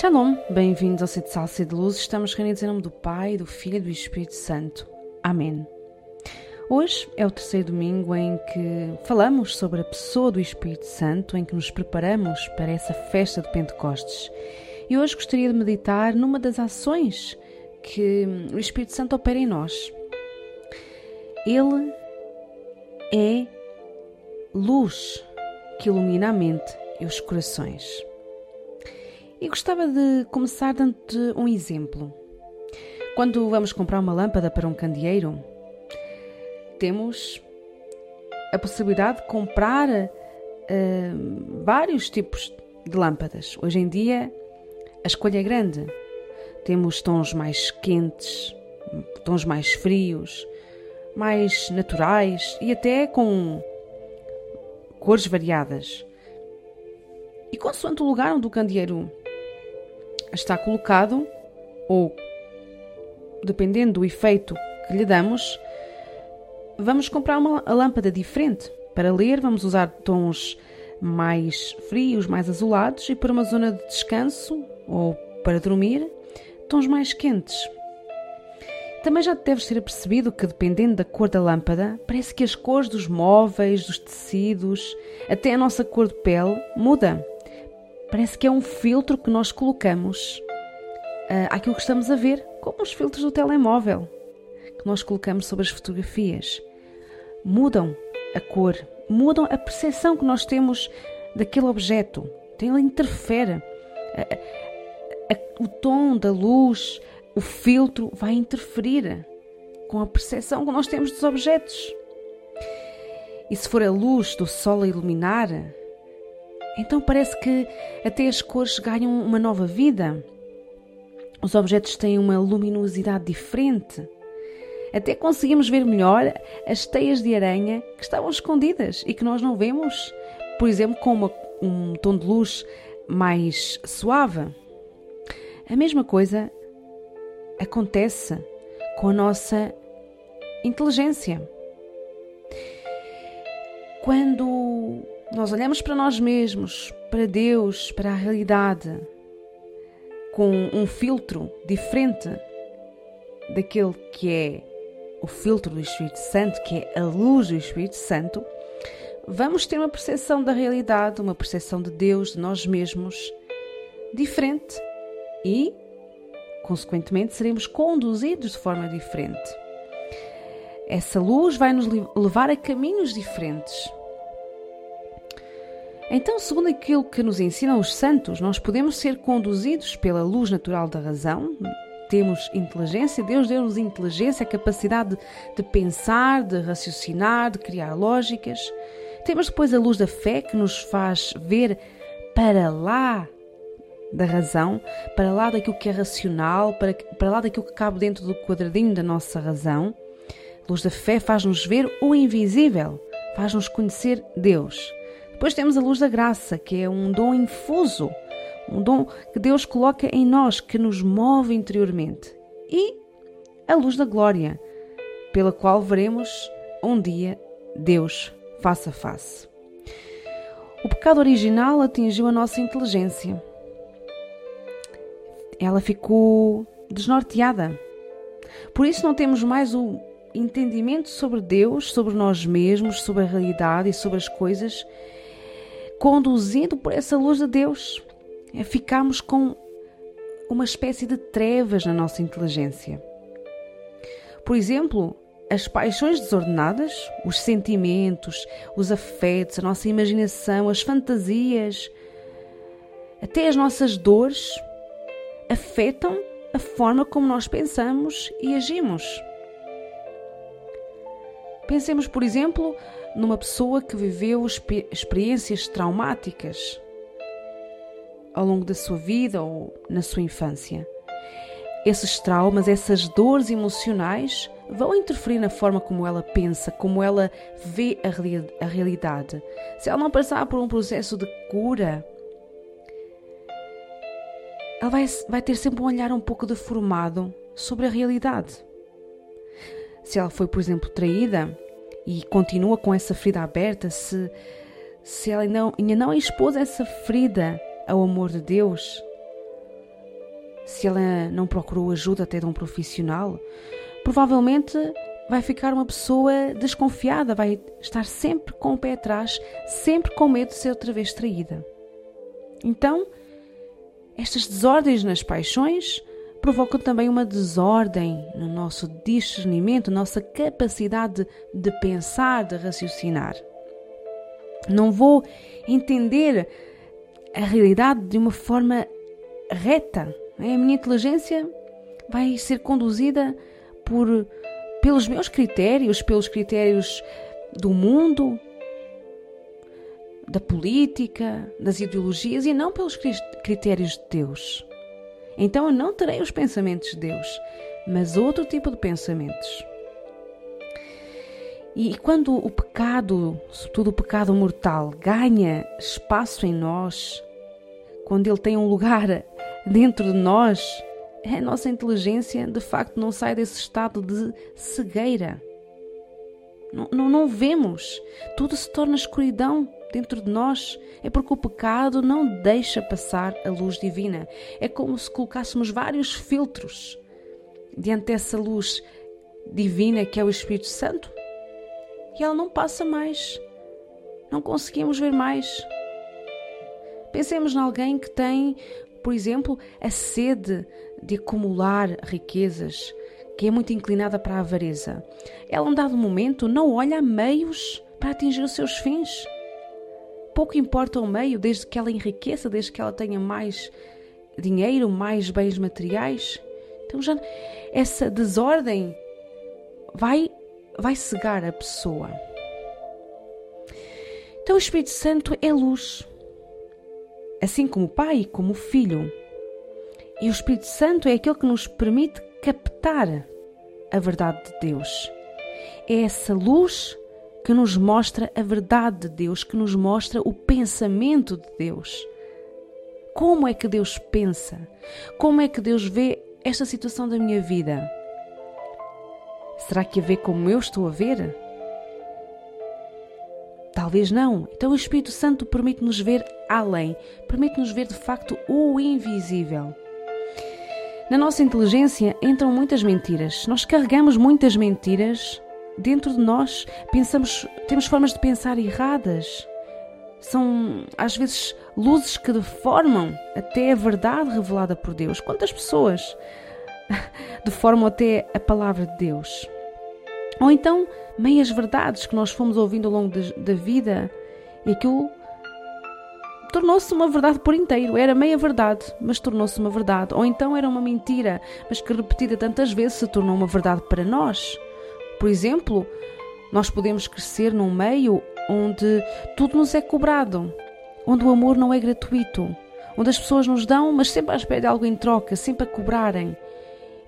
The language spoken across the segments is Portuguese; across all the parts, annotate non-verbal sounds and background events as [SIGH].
Shalom, bem-vindos ao Sede Salsa e de Luz. Estamos reunidos em nome do Pai, do Filho e do Espírito Santo. Amém. Hoje é o terceiro domingo em que falamos sobre a pessoa do Espírito Santo, em que nos preparamos para essa festa de Pentecostes. E hoje gostaria de meditar numa das ações que o Espírito Santo opera em nós. Ele é luz que ilumina a mente e os corações. E gostava de começar dando-te um exemplo. Quando vamos comprar uma lâmpada para um candeeiro, temos a possibilidade de comprar uh, vários tipos de lâmpadas. Hoje em dia, a escolha é grande. Temos tons mais quentes, tons mais frios, mais naturais e até com cores variadas. E consoante o lugar onde o candeeiro está colocado, ou dependendo do efeito que lhe damos, vamos comprar uma lâmpada diferente. Para ler, vamos usar tons mais frios, mais azulados, e para uma zona de descanso ou para dormir, tons mais quentes. Também já deves ter percebido que, dependendo da cor da lâmpada, parece que as cores dos móveis, dos tecidos, até a nossa cor de pele muda. Parece que é um filtro que nós colocamos uh, àquilo que estamos a ver, como os filtros do telemóvel que nós colocamos sobre as fotografias. Mudam a cor, mudam a percepção que nós temos daquele objeto. Ele interfere. o tom da luz, o filtro vai interferir com a percepção que nós temos dos objetos. E se for a luz do sol a iluminar, então parece que até as cores ganham uma nova vida. Os objetos têm uma luminosidade diferente. Até conseguimos ver melhor as teias de aranha que estavam escondidas e que nós não vemos, por exemplo, com uma, um tom de luz mais suave. A mesma coisa acontece com a nossa inteligência. Quando nós olhamos para nós mesmos, para Deus, para a realidade, com um filtro diferente daquele que é o filtro do Espírito Santo, que é a luz do Espírito Santo, vamos ter uma percepção da realidade, uma percepção de Deus, de nós mesmos, diferente e, consequentemente, seremos conduzidos de forma diferente. Essa luz vai nos levar a caminhos diferentes. Então, segundo aquilo que nos ensinam os santos, nós podemos ser conduzidos pela luz natural da razão, temos inteligência, Deus deu-nos inteligência, a capacidade de pensar, de raciocinar, de criar lógicas. Temos depois a luz da fé que nos faz ver para lá da razão, para lá daquilo que é racional, para, para lá daquilo que cabe dentro do quadradinho da nossa razão. A luz da fé faz-nos ver o invisível, faz-nos conhecer Deus. Depois temos a luz da graça, que é um dom infuso, um dom que Deus coloca em nós, que nos move interiormente. E a luz da glória, pela qual veremos um dia Deus face a face. O pecado original atingiu a nossa inteligência. Ela ficou desnorteada. Por isso não temos mais o entendimento sobre Deus, sobre nós mesmos, sobre a realidade e sobre as coisas conduzido por essa luz de Deus. É ficarmos com uma espécie de trevas na nossa inteligência. Por exemplo, as paixões desordenadas, os sentimentos, os afetos, a nossa imaginação, as fantasias, até as nossas dores afetam a forma como nós pensamos e agimos. Pensemos, por exemplo, numa pessoa que viveu experiências traumáticas ao longo da sua vida ou na sua infância. Esses traumas, essas dores emocionais vão interferir na forma como ela pensa, como ela vê a, a realidade. Se ela não passar por um processo de cura, ela vai, vai ter sempre um olhar um pouco deformado sobre a realidade. Se ela foi, por exemplo, traída, e continua com essa ferida aberta, se, se ela não, ainda não expôs essa ferida ao amor de Deus, se ela não procurou ajuda até de um profissional, provavelmente vai ficar uma pessoa desconfiada, vai estar sempre com o pé atrás, sempre com medo de ser outra vez traída. Então, estas desordens nas paixões provocam também uma desordem no nosso discernimento, nossa capacidade de pensar, de raciocinar. Não vou entender a realidade de uma forma reta. A minha inteligência vai ser conduzida por pelos meus critérios, pelos critérios do mundo, da política, das ideologias e não pelos critérios de Deus. Então eu não terei os pensamentos de Deus, mas outro tipo de pensamentos. E quando o pecado, sobretudo o pecado mortal, ganha espaço em nós, quando ele tem um lugar [LAUGHS] dentro de nós, a nossa inteligência de facto não sai desse estado de cegueira. Não, não, não vemos. Tudo se torna escuridão dentro de nós. É porque o pecado não deixa passar a luz divina. É como se colocássemos vários filtros diante dessa luz divina que é o Espírito Santo e ela não passa mais. Não conseguimos ver mais. Pensemos em alguém que tem, por exemplo, a sede de acumular riquezas, que é muito inclinada para a avareza, ela, um dado momento, não olha a meios para atingir os seus fins. Pouco importa o meio, desde que ela enriqueça, desde que ela tenha mais dinheiro, mais bens materiais. Então já essa desordem vai vai cegar a pessoa. Então o Espírito Santo é luz, assim como o Pai, como o Filho. E o Espírito Santo é aquele que nos permite captar a verdade de Deus. É essa luz que nos mostra a verdade de Deus, que nos mostra o pensamento de Deus. Como é que Deus pensa? Como é que Deus vê esta situação da minha vida? Será que a vê como eu estou a ver? Talvez não. Então o Espírito Santo permite-nos ver além, permite-nos ver de facto o invisível. Na nossa inteligência entram muitas mentiras. Nós carregamos muitas mentiras dentro de nós. Pensamos, temos formas de pensar erradas. São às vezes luzes que deformam até a verdade revelada por Deus. Quantas pessoas [LAUGHS] deformam até a palavra de Deus? Ou então meias verdades que nós fomos ouvindo ao longo da vida e aquilo tornou-se uma verdade por inteiro. Era meia verdade, mas tornou-se uma verdade. Ou então era uma mentira, mas que repetida tantas vezes se tornou uma verdade para nós. Por exemplo, nós podemos crescer num meio onde tudo nos é cobrado, onde o amor não é gratuito, onde as pessoas nos dão, mas sempre à espera de algo em troca, sempre a cobrarem.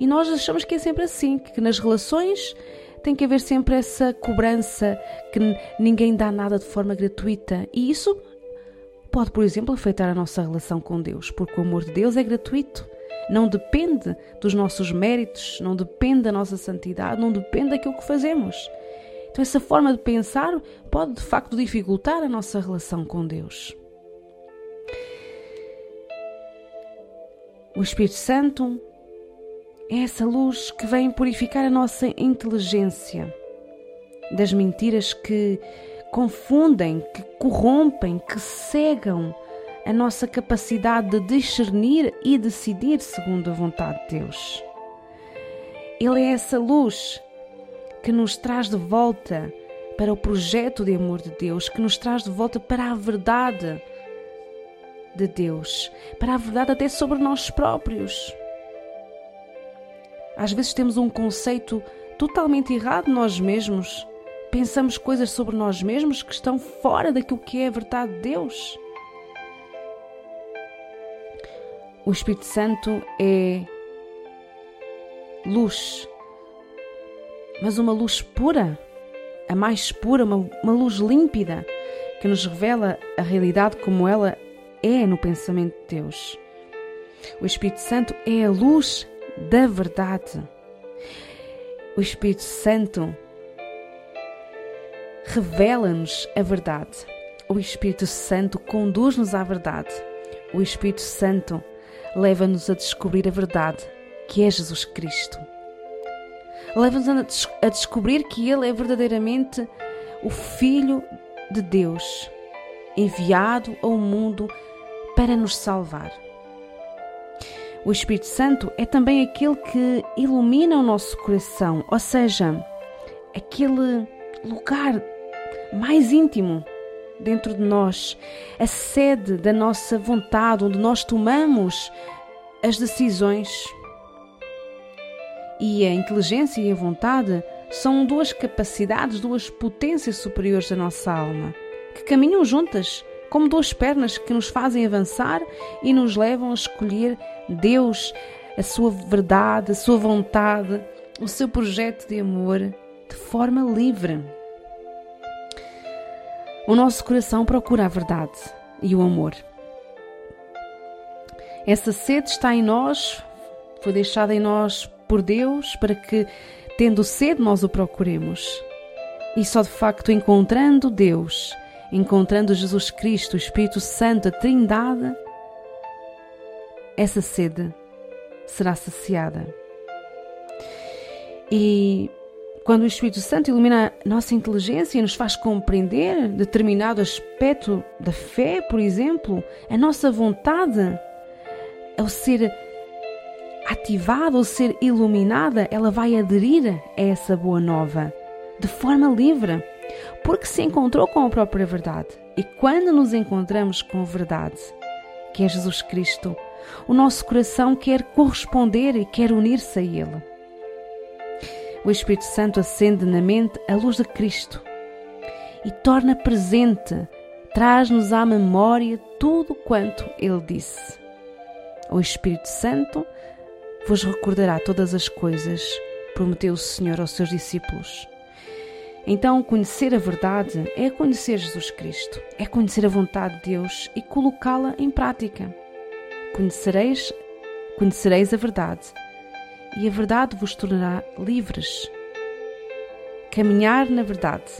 E nós achamos que é sempre assim, que nas relações tem que haver sempre essa cobrança, que ninguém dá nada de forma gratuita. E isso pode, por exemplo, afetar a nossa relação com Deus, porque o amor de Deus é gratuito. Não depende dos nossos méritos, não depende da nossa santidade, não depende daquilo que fazemos. Então, essa forma de pensar pode de facto dificultar a nossa relação com Deus. O Espírito Santo é essa luz que vem purificar a nossa inteligência das mentiras que confundem, que corrompem, que cegam a nossa capacidade de discernir e decidir segundo a vontade de Deus. Ele é essa luz que nos traz de volta para o projeto de amor de Deus, que nos traz de volta para a verdade de Deus, para a verdade até sobre nós próprios. Às vezes temos um conceito totalmente errado de nós mesmos pensamos coisas sobre nós mesmos que estão fora daquilo que é a verdade de Deus. O Espírito Santo é luz, mas uma luz pura, a mais pura, uma, uma luz límpida, que nos revela a realidade como ela é no pensamento de Deus. O Espírito Santo é a luz da verdade. O Espírito Santo revela-nos a verdade. O Espírito Santo conduz-nos à verdade. O Espírito Santo leva-nos a descobrir a verdade, que é Jesus Cristo. Leva-nos a, descobrir que Ele é verdadeiramente o Filho de Deus, enviado ao mundo para nos salvar. O Espírito Santo é também aquele que ilumina o nosso coração, ou seja, aquele lugar mais íntimo dentro de nós, a sede da nossa vontade, onde nós tomamos as decisões. E a inteligência e a vontade são duas capacidades, duas potências superiores da nossa alma, que caminham juntas, como duas pernas que nos fazem avançar e nos levam a escolher Deus, a sua verdade, a sua vontade, o seu projeto de amor de forma livre. O nosso coração procura a verdade e o amor. Essa sede está em nós, foi deixada em nós por Deus para que, tendo sede, nós o procuremos. E só de facto encontrando Deus, encontrando Jesus Cristo, o Espírito Santo, a Trindade, essa sede será saciada. E quando o Espírito Santo ilumina a nossa inteligência e nos faz compreender determinado aspecto da fé, por exemplo, a nossa vontade, ao ser ativada, ao ser iluminada, ela vai aderir a essa boa nova de forma livre, porque se encontrou com a própria verdade. E quando nos encontramos com a verdade, que é Jesus Cristo, o nosso coração quer corresponder e quer unir-se a Ele o Espírito Santo acende na mente a luz de Cristo e torna presente, traz-nos à memória tudo quanto Ele disse. O Espírito Santo vos recordará todas as coisas, prometeu o Senhor aos seus discípulos. Então, conhecer a verdade é conhecer Jesus Cristo, é conhecer a vontade de Deus e colocá-la em prática. Conhecereis, conhecereis a verdade e a verdade vos tornará livres. Caminhar na verdade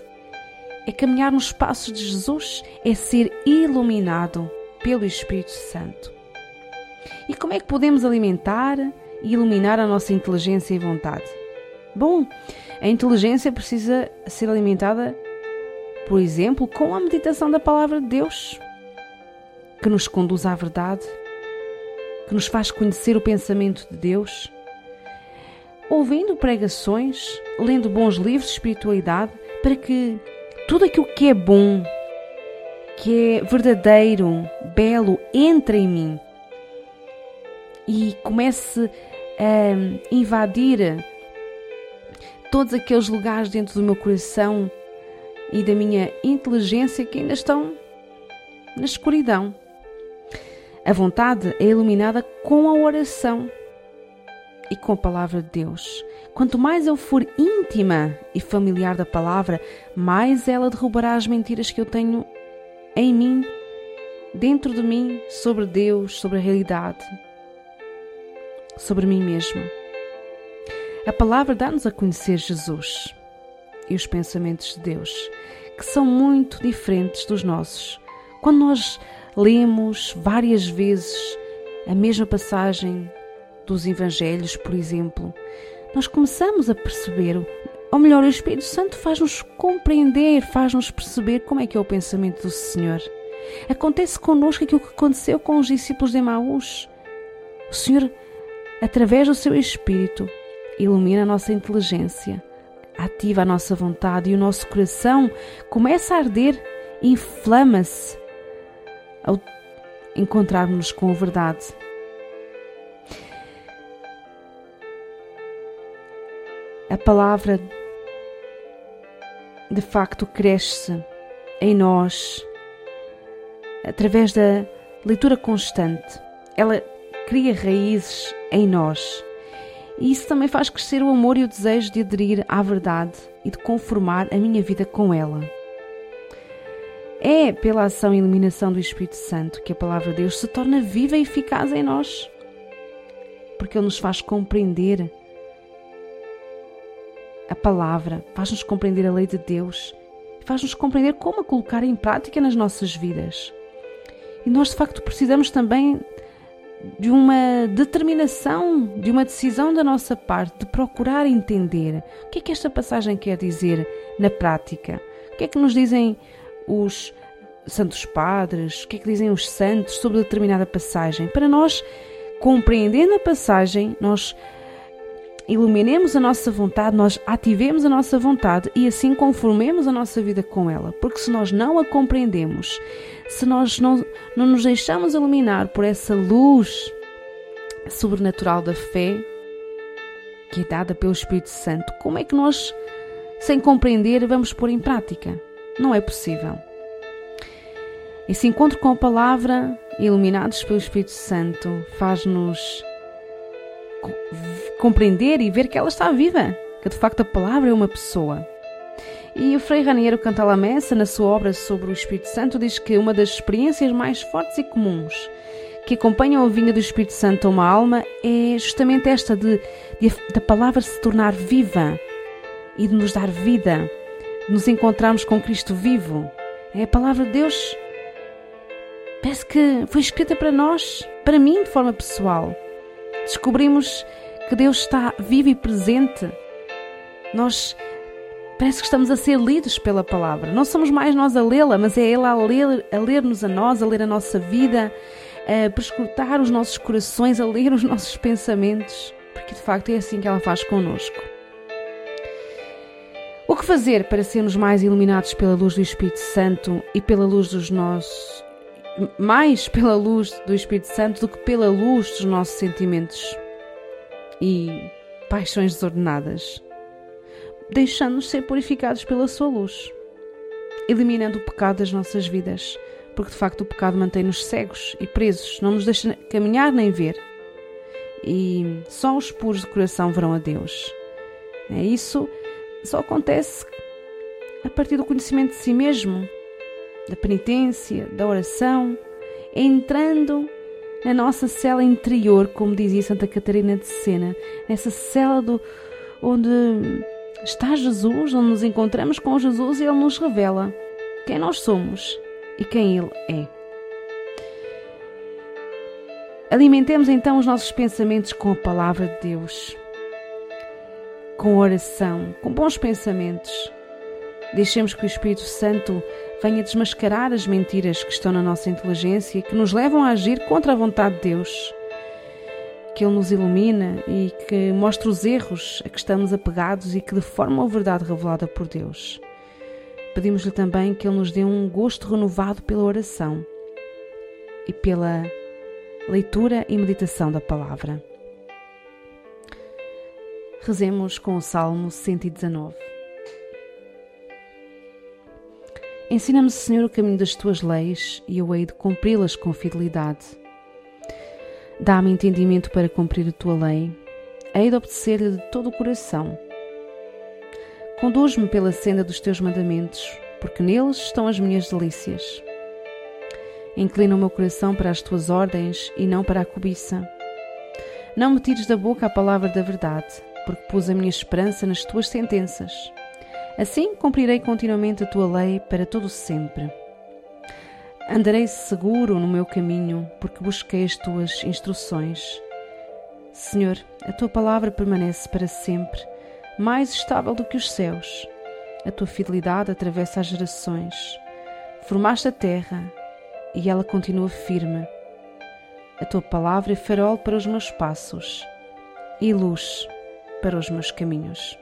é caminhar nos passos de Jesus, é ser iluminado pelo Espírito Santo. E como é que podemos alimentar e iluminar a nossa inteligência e vontade? Bom, a inteligência precisa ser alimentada, por exemplo, com a meditação da palavra de Deus, que nos conduz à verdade, que nos faz conhecer o pensamento de Deus ouvindo pregações, lendo bons livros de espiritualidade, para que tudo aquilo que é bom, que é verdadeiro, belo, entre em mim e comece a invadir todos aqueles lugares dentro do meu coração e da minha inteligência que ainda estão na escuridão. A vontade é iluminada com a oração e com a palavra de Deus. Quanto mais eu for íntima e familiar da palavra, mais ela derrubará as mentiras que eu tenho em mim, dentro de mim, sobre Deus, sobre a realidade, sobre mim mesma. A palavra dá-nos a conhecer Jesus e os pensamentos de Deus, que são muito diferentes dos nossos. Quando nós lemos várias vezes a mesma passagem dos Evangelhos, por exemplo, nós começamos a perceber, ou melhor, o Espírito Santo faz-nos compreender, faz-nos perceber como é que é o pensamento do Senhor. Acontece connosco aquilo que aconteceu com os discípulos de Emaús. O Senhor, através do seu Espírito, ilumina a nossa inteligência, ativa a nossa vontade e o nosso coração começa a arder, inflama-se ao encontrarmos-nos com a verdade. A palavra de facto cresce em nós através da leitura constante. Ela cria raízes em nós. E isso também faz crescer o amor e o desejo de aderir à verdade e de conformar a minha vida com ela. É pela ação e iluminação do Espírito Santo que a palavra de Deus se torna viva e eficaz em nós, porque ele nos faz compreender a palavra, faz-nos compreender a lei de Deus, faz-nos compreender como a colocar em prática nas nossas vidas. E nós, de facto, precisamos também de uma determinação, de uma decisão da nossa parte de procurar entender o que é que esta passagem quer dizer na prática. O que é que nos dizem os santos padres, o que é que dizem os santos sobre determinada passagem? Para nós, compreendendo a passagem, nós iluminemos a nossa vontade, nós ativemos a nossa vontade e assim conformemos a nossa vida com ela. Porque se nós não a compreendemos, se nós não, não nos deixamos iluminar por essa luz sobrenatural da fé que é dada pelo Espírito Santo, como é que nós, sem compreender, vamos pôr em prática? Não é possível. Esse encontro com a palavra, iluminados pelo Espírito Santo, faz-nos compreender e ver que ela está viva, que de facto a palavra é uma pessoa. E o Frei Raniero Cantalamessa, na sua obra sobre o Espírito Santo, diz que uma das experiências mais fortes e comuns que acompanham a vinda do Espírito Santo a uma alma é justamente esta de, de da palavra se tornar viva e de nos dar vida, de nos encontrarmos com Cristo vivo. É a palavra de Deus. Parece que foi escrita para nós, para mim de forma pessoal descobrimos que Deus está vivo e presente. Nós parece que estamos a ser lidos pela palavra. Não somos mais nós a lê-la, mas é Ele a ler, a ler-nos a nós, a ler a nossa vida, a prescrutar os nossos corações, a ler os nossos pensamentos, porque de facto é assim que ela faz conosco. O que fazer para sermos mais iluminados pela luz do Espírito Santo e pela luz dos nossos mais pela luz do Espírito Santo do que pela luz dos nossos sentimentos e paixões desordenadas, deixando-nos ser purificados pela sua luz, eliminando o pecado das nossas vidas, porque de facto o pecado mantém-nos cegos e presos, não nos deixa caminhar nem ver. E só os puros de coração verão a Deus. É isso só acontece a partir do conhecimento de si mesmo, da penitência, da oração, entrando na nossa cela interior, como dizia Santa Catarina de Sena, nessa cela do, onde está Jesus, onde nos encontramos com Jesus e Ele nos revela quem nós somos e quem Ele é. Alimentemos então os nossos pensamentos com a palavra de Deus, com oração, com bons pensamentos. Deixemos que o Espírito Santo venha desmascarar as mentiras que estão na nossa inteligência e que nos levam a agir contra a vontade de Deus. Que Ele nos ilumina e que mostre os erros a que estamos apegados e que deforma a verdade revelada por Deus. Pedimos-lhe também que Ele nos dê um gosto renovado pela oração e pela leitura e meditação da palavra. Rezemos com o Salmo 119. Ensina-me, Senhor, o caminho das tuas leis e eu hei de cumpri-las com fidelidade. Dá-me entendimento para cumprir a tua lei, hei de obedecer-lhe de todo o coração. Conduz-me pela senda dos teus mandamentos, porque neles estão as minhas delícias. Inclina o meu coração para as tuas ordens e não para a cobiça. Não me tires da boca a palavra da verdade, porque pus a minha esperança nas tuas sentenças. Assim cumprirei continuamente a tua lei para todo sempre. Andarei seguro no meu caminho, porque busquei as tuas instruções. Senhor, a tua palavra permanece para sempre, mais estável do que os céus. A tua fidelidade atravessa as gerações. Formaste a terra e ela continua firme. A tua palavra é farol para os meus passos e luz para os meus caminhos.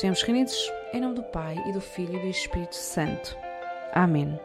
Estejamos reunidos em nome do Pai e do Filho e do Espírito Santo. Amém.